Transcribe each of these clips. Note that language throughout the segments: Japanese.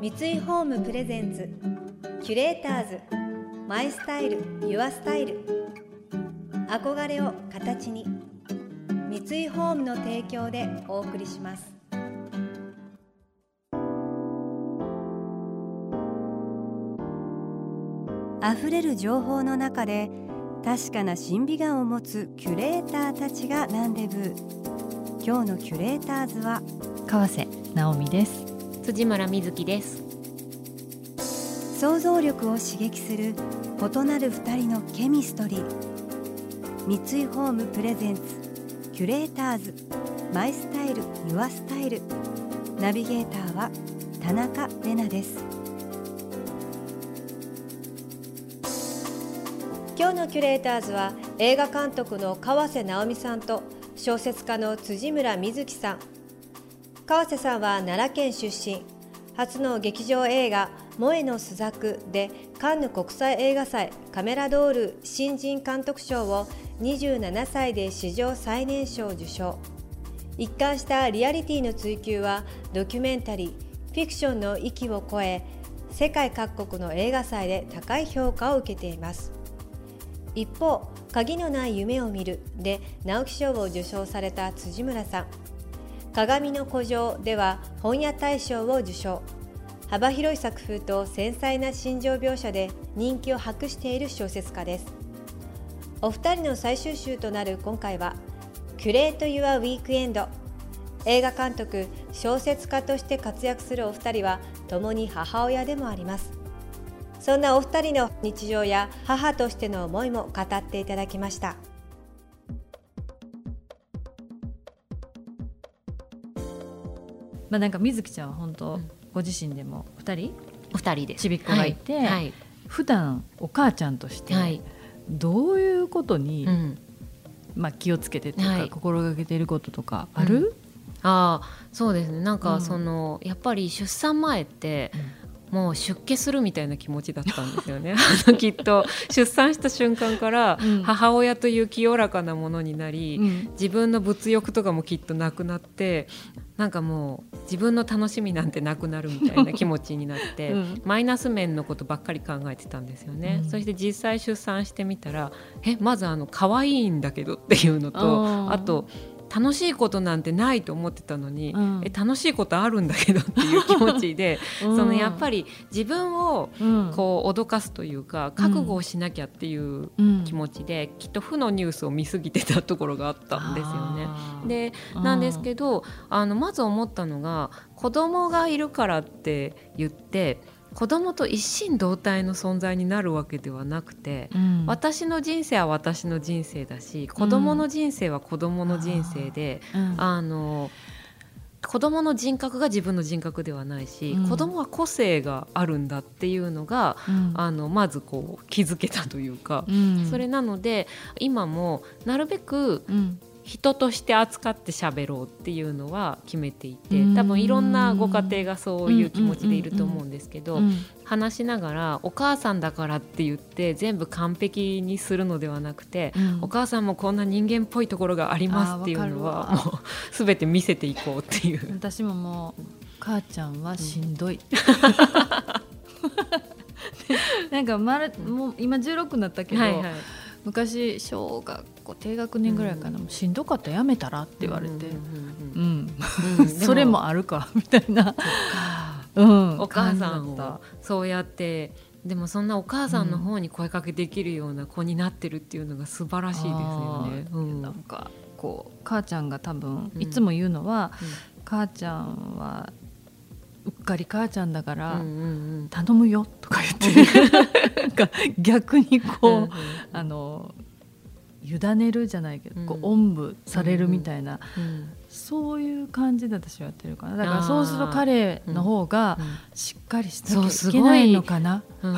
三井ホームプレゼンツキュレーターズマイスタイルユアスタイル。憧れを形に三井ホームの提供でお送りします。溢れる情報の中で確かな審美眼を持つキュレーターたちがランデブー今日のキュレーターズは川瀬直美です。辻村瑞希です。想像力を刺激する異なる二人のケミストリー。三井ホームプレゼンツキュレーターズ。マイスタイルユアスタイル。ナビゲーターは田中れなです。今日のキュレーターズは映画監督の川瀬直美さんと小説家の辻村瑞希さん。川瀬さんは奈良県出身。初の劇場映画「萌えの朱雀」でカンヌ国際映画祭カメラドール新人監督賞を27歳で史上最年少受賞。一貫したリアリティの追求はドキュメンタリーフィクションの域を超え世界各国の映画祭で高い評価を受けています。一方「鍵のない夢を見る」で直木賞を受賞された辻村さん「鏡の古城」では本屋大賞を受賞。幅広い作風と繊細な心情描写で人気を博している小説家です。お二人の最終週となる今回は「キュレート・ユア・ウィークエンド」映画監督小説家として活躍するお二人は共に母親でもあります。そんなお二人の日常や母としての思いも語っていただきました。まあなんか水木ちゃんは本当、ご自身でも二人？お二人で。すちびっ子がいて、はい。はい。普段お母ちゃんとしてはい。どういうことに、うん、まあ気をつけてというか、はい。心がけていることとかある？ああそうですね。なんかうん。その、やっぱり出産前って、もう出家するみたいな気持ちだったんですよね。きっと出産した瞬間からうん。母親という清らかなものになり、うん。自分の物欲とかもきっとなくなってなんかもう自分の楽しみなんてなくなるみたいな気持ちになって、うん。マイナス面のことばっかり考えてたんですよね、うん。そして実際出産してみたらえまずあの可愛いんだけどっていうのとあと楽しいことなんてないと思ってたのに、うん。え楽しいことあるんだけどっていう気持ちで、うん。そのやっぱり自分をうん。こう脅かすというか覚悟をしなきゃっていううん気持ちで、きっと負のニュースを見過ぎてたところがあったんですよね。でなんですけどあのまず思ったのが子供がいるからって言って子供と一心同体の存在になるわけではなくて、うん。私の人生は私の人生だし子供の人生は子供の人生で、うん。あの子供の人格が自分の人格ではないし、うん。子供は個性があるんだっていうのが、うん。あのまずこう気づけたというか、うん。それなので今もなるべくうん人として扱って喋ろうっていうのは決めていてうん。多分いろんなご家庭がそういう気持ちでいると思うんですけど、うん話しながらお母さんだからって言って全部完璧にするのではなくて、うん。お母さんもこんな人間っぽいところがありますっていうのはもう全て見せていこうっていう。私ももう母ちゃんはしんどい、なんかまるもう今16になったけど、はいはい。昔小学校低学年ぐらいかな、もうしんどかったらやめたらって言われて、うんうんうんうん。うん。それもあるかみたいな、うん、お母さんをそうやってでもそんなお母さんの方に声かけできるような子になってるっていうのが素晴らしいですよね。うん。なんかこう母ちゃんが多分うん。いつも言うのは、母ちゃんはうっかり母ちゃんだから、うんうんうん。頼むよとか言って 逆にこう、うんうん。あの委ねるじゃないけど、こうおんぶされるみたいな、うんそういう感じで私はやってるかな。だからそうすると彼の方がうん。しっかりしそうすごいけないのかな、うん、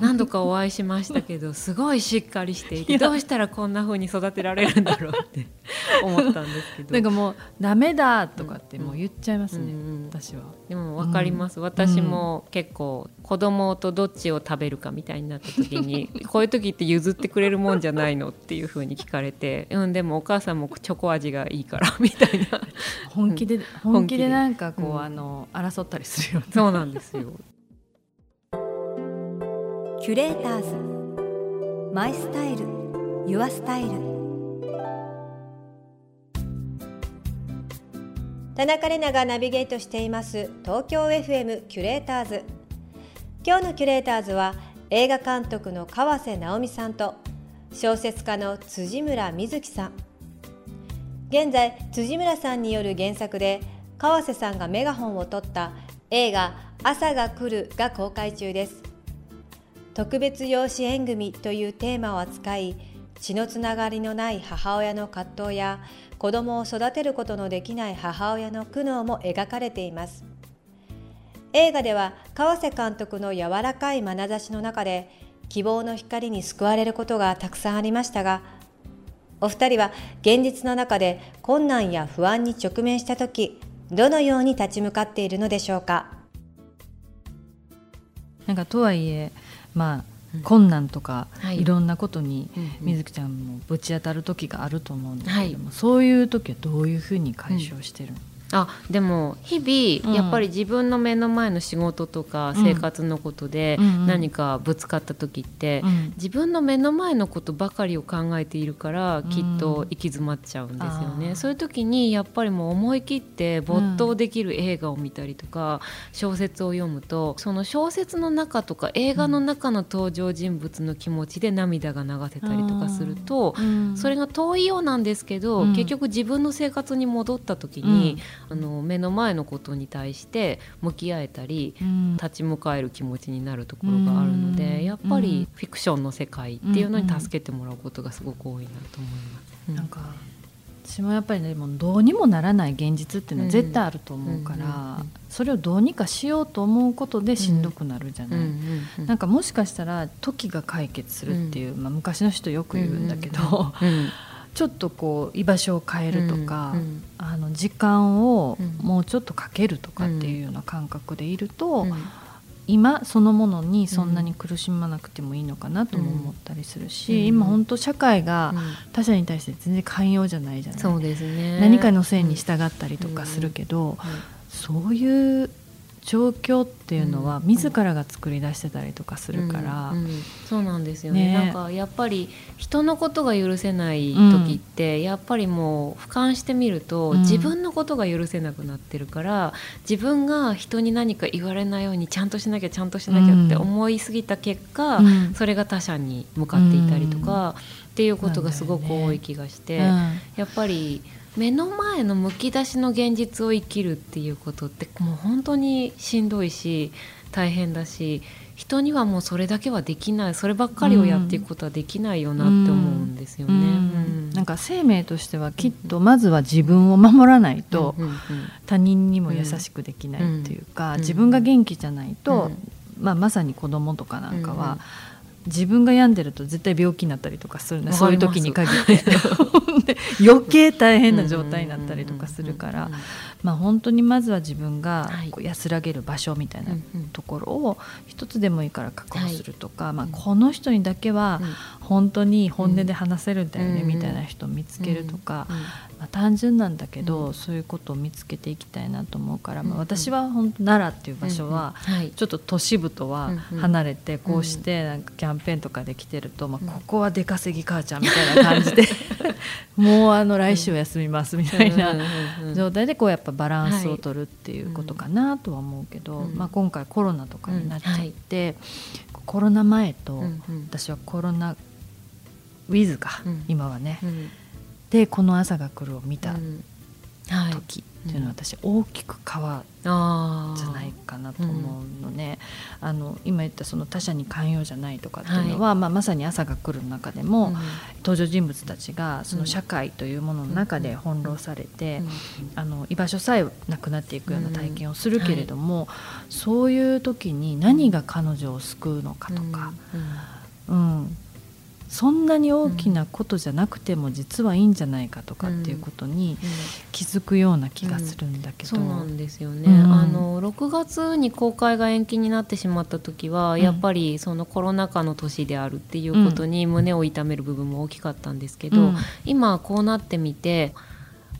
何度かお会いしましたけどすごいしっかりしていてどうしたらこんな風に育てられるんだろうって 思ったんですけど。なんかもう「ダメだ」とかってもう言っちゃいますね、うん。うん私は。でも分かります、私も結構子供とどっちを食べるかみたいになった時に こういう時って譲ってくれるもんじゃないのっていう風に聞かれてうんでもお母さんもチョコ味がいいからみたいな 本気で、ん本気で。なんかこう、うん。あの争ったりするよね。そうなんですよ。キュレーターズ。マイスタイル。ユアスタイル。田中れながナビゲートしています。東京 FM キュレーターズ。今日のキュレーターズは映画監督の川瀬直美さんと小説家の辻村瑞希さん現在辻村さんによる原作で川瀬さんがメガホンを取った映画朝が来るが公開中です。特別養子縁組というテーマを扱い血のつながりのない母親の葛藤や子供を育てることのできない母親の苦悩も描かれています。映画では川瀬監督の柔らかい眼差しの中で希望の光に救われることがたくさんありましたがお二人は現実の中で困難や不安に直面した時どのように立ち向かっているのでしょうか？なんかとはいえまあ、うん困難とか、はい。い、ろんなことにうんうん。水木ちゃんもぶち当たる時があると思うんですけども、そういう時はどういうふうに解消してるの、あでも日々うん。やっぱり自分の目の前の仕事とかうん。生活のことで何かぶつかった時ってうん。自分の目の前のことばかりを考えているからうん。きっと行き詰まっちゃうんですよね。そういう時にやっぱりもう思い切って没頭できる映画を見たりとか小説を読むとその小説の中とか映画の中の登場人物の気持ちで涙が流せたりとかするとうん。それが遠いようなんですけど、うん。結局自分の生活に戻った時に、あの目の前のことに対して向き合えたりうん。立ち向かえる気持ちになるところがあるので、うん。やっぱりフィクションの世界っていうのに助けてもらうことがすごく多いなと思います。なんか私もやっぱりねもうどうにもならない現実っていうのは絶対あると思うから、うんうんうんそれをどうにかしようと思うことでしんどくなるじゃない、うんうんうんなんかもしかしたら時が解決するっていう、まあ、昔の人よく言うんだけど、うんちょっとこう居場所を変えるとか、うんあの時間をうん。もうちょっとかけるとかっていうような感覚でいると、うん。今そのものにそんなに苦しまなくてもいいのかなとも思ったりするし、うん。今本当社会がうん。他者に対して全然寛容じゃないじゃない、そうですね何かのせいに従ったりとかするけど、うんそういう状況っていうのはうん。自らが作り出してたりとかするから、うんうんそうなんですよね。ね。なんかやっぱり人のことが許せない時って、やっぱりもう俯瞰してみると、うん。自分のことが許せなくなってるから自分が人に何か言われないようにちゃんとしなきゃちゃんとしなきゃって思いすぎた結果、うん。それが他者に向かっていたりとか、っていうことがすごく多い気がして、うん。やっぱり目の前のむき出しの現実を生きるっていうことってもう本当にしんどいし大変だし人にはもうそれだけはできない。そればっかりをやっていくことはできないよなって思うんですよね。うん。うん。なんか生命としてはきっとまずは自分を守らないと他人にも優しくできないっていうか、うん。自分が元気じゃないと、うんまあ、まさに子供とかなんかは、うん自分が病んでると絶対病気になったりとかするね。そういう時に限って。で余計大変な状態になったりとかするから、まあ、本当にまずは自分がはい。こう安らげる場所みたいなところを一つでもいいから確保するとか、まあ、うんこの人にだけはうん。本当に本音で話せるんだよねうん。みたいな人を見つけるとか、うん。まあ、単純なんだけど、うん。そういうことを見つけていきたいなと思うから、まあ、うん私は本当奈良っていう場所は、ちょっと都市部とは離れてこうしてなんかキャンペーンとかで来てると、まうん。あ、ここは出稼ぎ母ちゃんみたいな感じで もうあの来週休みますみたいなうん。うんうん状態でこうやっぱバランスを取るっていうことかなとは思うけど、うん。まあ、今回コロナとかになっちゃって、コロナ前とうんうん。私はコロナウィズか、うん。今はね、うん。でこの朝が来るを見た。うん。はい時っていうのは私大きく変わじゃないかなと思うのね、あの今言ったその他者に寛容じゃないとかっていうのは、はい、まあ、まさに朝が来る中でも、うん、登場人物たちがその社会というものの中で翻弄されて、うん、あの居場所さえなくなっていくような体験をするけれども、はい、そういう時に何が彼女を救うのかとか。うんそんなに大きなことじゃなくても実はいいんじゃないかとかっていうことに気づくような気がするんだけど、うんうん、そうなんですよね、うん、あの6月に公開が延期になってしまった時はやっぱりそのコロナ禍の年であるっていうことに胸を痛める部分も大きかったんですけど、今こうなってみて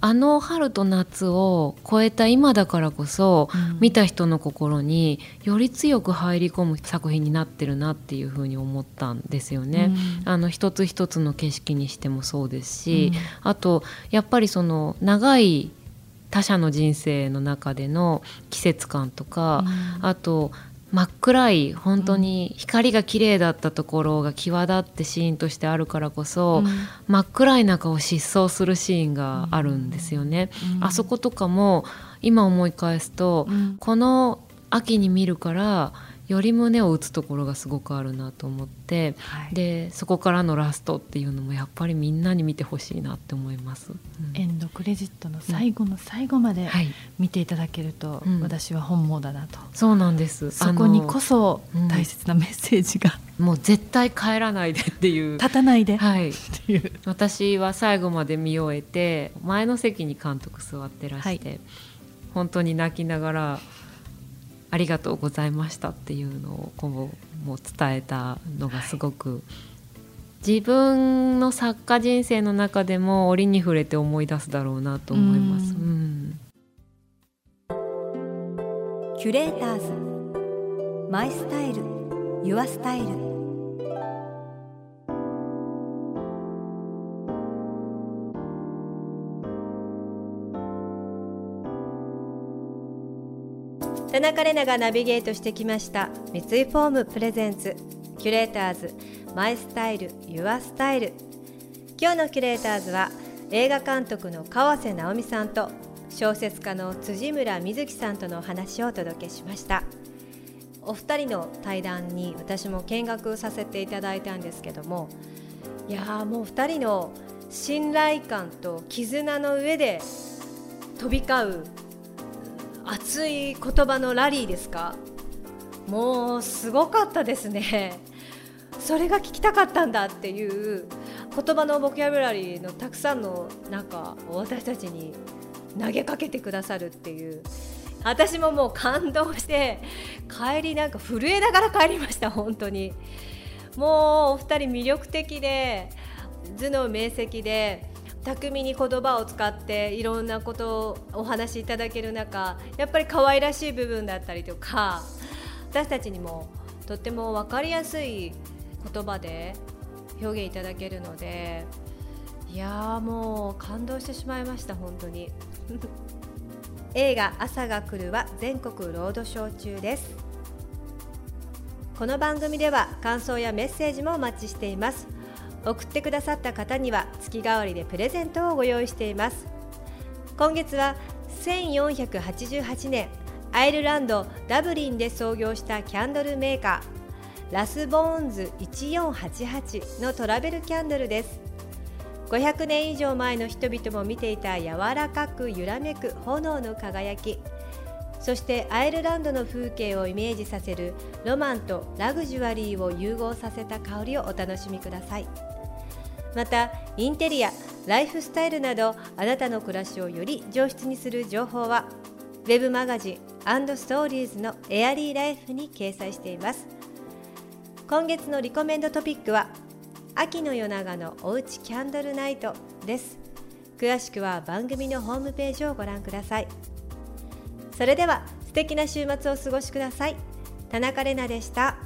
あの春と夏を超えた今だからこそ、うん、見た人の心により強く入り込む作品になってるなっていうふうに思ったんですよね。うん、あの一つ一つの景色にしてもそうですし、うん、あとやっぱりその長い他者の人生の中での季節感とか、あと真っ暗い本当に光が綺麗だったところが際立ってシーンとしてあるからこそ、うん、真っ暗い中を疾走するシーンがあるんですよね。うん、あそことかも今思い返すと、うん、この秋に見るからより胸を打つところがすごくあるなと思って、はい、でそこからのラストっていうのもやっぱりみんなに見てほしいなって思います、うん、エンドクレジットの最後の最後まで見ていただけると、うん、私は本望だなと、そうなんです。そこにこそ大切なメッセージが、もう絶対帰らないでっていう。立たないで、はい、私は最後まで見終えて前の席に監督座ってらして、はい、本当に泣きながらありがとうございましたっていうのを今後も伝えたのがすごく、はい、自分の作家人生の中でも折に触れて思い出すだろうなと思います。うん、キュレーターズ。マイスタイル。Your Style 田中麗奈がナビゲートしてきました三井ホーム presents キュレーターズ My Style Your Style。今日のキュレーターズは映画監督の河瀬直美さんと小説家の辻村深月さんとのお話をお届けしました。お二人の対談に私も見学させていただいたんですけどもいやもう二人の信頼感と絆の上で飛び交う熱い言葉のラリーですか？もうすごかったですね。それが聞きたかったんだっていう言葉のボキャブラリーのたくさんのなんか私たちに投げかけてくださるっていう。私ももう感動して帰りなんか震えながら帰りました本当に。もうお二人魅力的で頭脳明晰で巧みに言葉を使っていろんなことをお話しいただける中やっぱり可愛らしい部分だったりとか私たちにもとっても分かりやすい言葉で表現いただけるのでいやもう感動してしまいました本当に。映画「朝が来る」は全国ロードショー中です。この番組では感想やメッセージもお待ちしています。送ってくださった方には月替わりでプレゼントをご用意しています今月は1488年アイルランドダブリンで創業したキャンドルメーカーラスボーンズ1488のトラベルキャンドルです500年以上前の人々も見ていた柔らかく揺らめく炎の輝きそしてアイルランドの風景をイメージさせるロマンとラグジュアリーを融合させた香りをお楽しみください。またインテリアライフスタイルなどあなたの暮らしをより上質にする情報は Web マガジンストーリーズのエアリーライフに掲載しています。今月のリコメンドトピックは秋の夜長のおうちキャンドルナイトです。詳しくは番組のホームページをご覧ください。それでは素敵な週末をお過ごしください。田中れなでした。